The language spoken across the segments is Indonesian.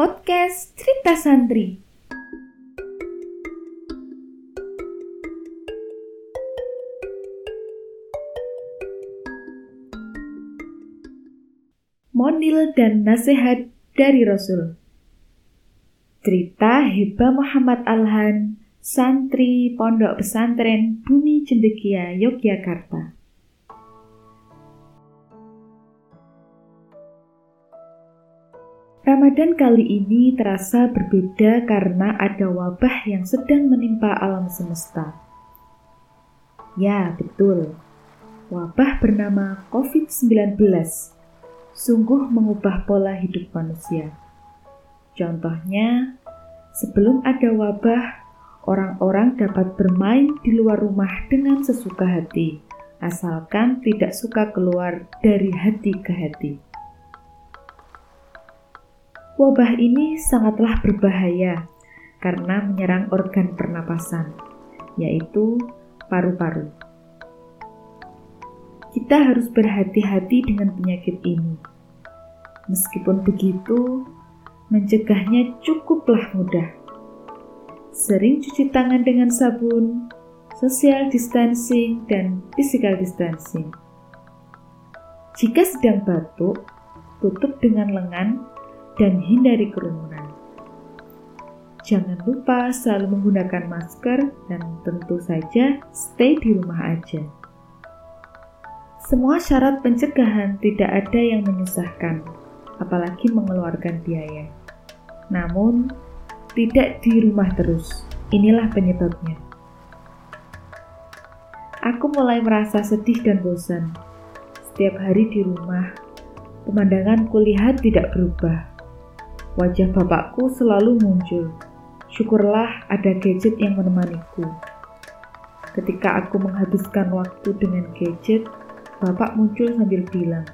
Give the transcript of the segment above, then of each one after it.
podcast Cerita Santri. Mondil dan nasihat dari Rasul. Cerita Heba Muhammad Alhan, santri Pondok Pesantren Bumi Cendekia, Yogyakarta. Ramadan kali ini terasa berbeda karena ada wabah yang sedang menimpa alam semesta. Ya, betul. Wabah bernama COVID-19 sungguh mengubah pola hidup manusia. Contohnya, sebelum ada wabah, orang-orang dapat bermain di luar rumah dengan sesuka hati, asalkan tidak suka keluar dari hati ke hati. Wabah ini sangatlah berbahaya karena menyerang organ pernapasan, yaitu paru-paru. Kita harus berhati-hati dengan penyakit ini. Meskipun begitu, mencegahnya cukuplah mudah. Sering cuci tangan dengan sabun, social distancing, dan physical distancing. Jika sedang batuk, tutup dengan lengan dan hindari kerumunan. Jangan lupa selalu menggunakan masker dan tentu saja stay di rumah aja. Semua syarat pencegahan tidak ada yang menyusahkan, apalagi mengeluarkan biaya. Namun, tidak di rumah terus. Inilah penyebabnya. Aku mulai merasa sedih dan bosan. Setiap hari di rumah, pemandangan kulihat tidak berubah Wajah bapakku selalu muncul. Syukurlah ada gadget yang menemaniku. Ketika aku menghabiskan waktu dengan gadget, bapak muncul sambil bilang,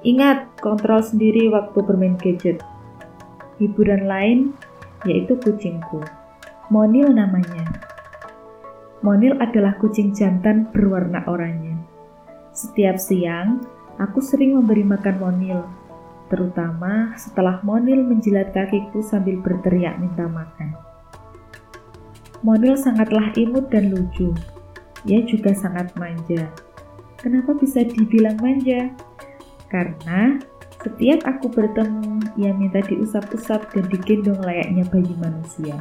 Ingat, kontrol sendiri waktu bermain gadget. Hiburan lain yaitu kucingku. Monil namanya. Monil adalah kucing jantan berwarna oranye. Setiap siang, aku sering memberi makan Monil terutama setelah Monil menjilat kakiku sambil berteriak minta makan. Monil sangatlah imut dan lucu. Ia juga sangat manja. Kenapa bisa dibilang manja? Karena setiap aku bertemu, ia minta diusap-usap dan digendong layaknya bayi manusia.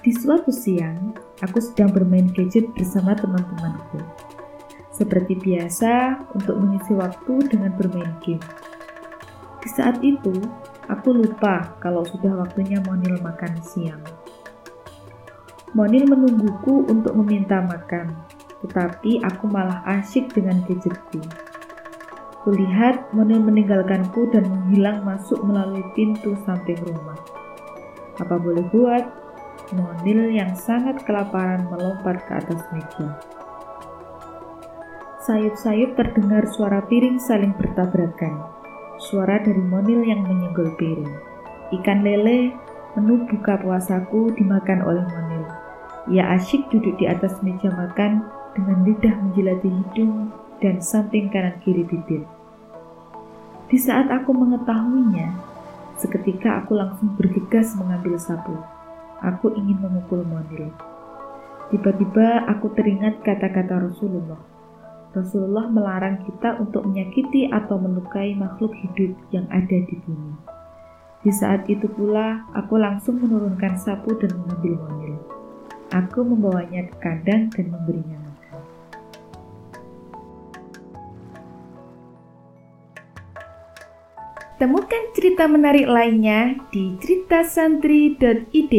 Di suatu siang, aku sedang bermain gadget bersama teman-temanku seperti biasa untuk mengisi waktu dengan bermain game. Di saat itu, aku lupa kalau sudah waktunya Monil makan siang. Monil menungguku untuk meminta makan, tetapi aku malah asyik dengan gadgetku. Kulihat Monil meninggalkanku dan menghilang masuk melalui pintu samping rumah. Apa boleh buat, Monil yang sangat kelaparan melompat ke atas meja. Sayup-sayup terdengar suara piring saling bertabrakan. Suara dari Monil yang menyenggol piring. Ikan lele, menu buka puasaku dimakan oleh Monil. Ia asyik duduk di atas meja makan dengan lidah menjilati hidung dan samping kanan kiri bibir. Di saat aku mengetahuinya, seketika aku langsung bergegas mengambil sapu. Aku ingin memukul Monil. Tiba-tiba aku teringat kata-kata Rasulullah. Rasulullah melarang kita untuk menyakiti atau melukai makhluk hidup yang ada di bumi. Di saat itu pula, aku langsung menurunkan sapu dan mengambil monil. Aku membawanya ke kandang dan memberinya makan. Temukan cerita menarik lainnya di ceritasantri.id.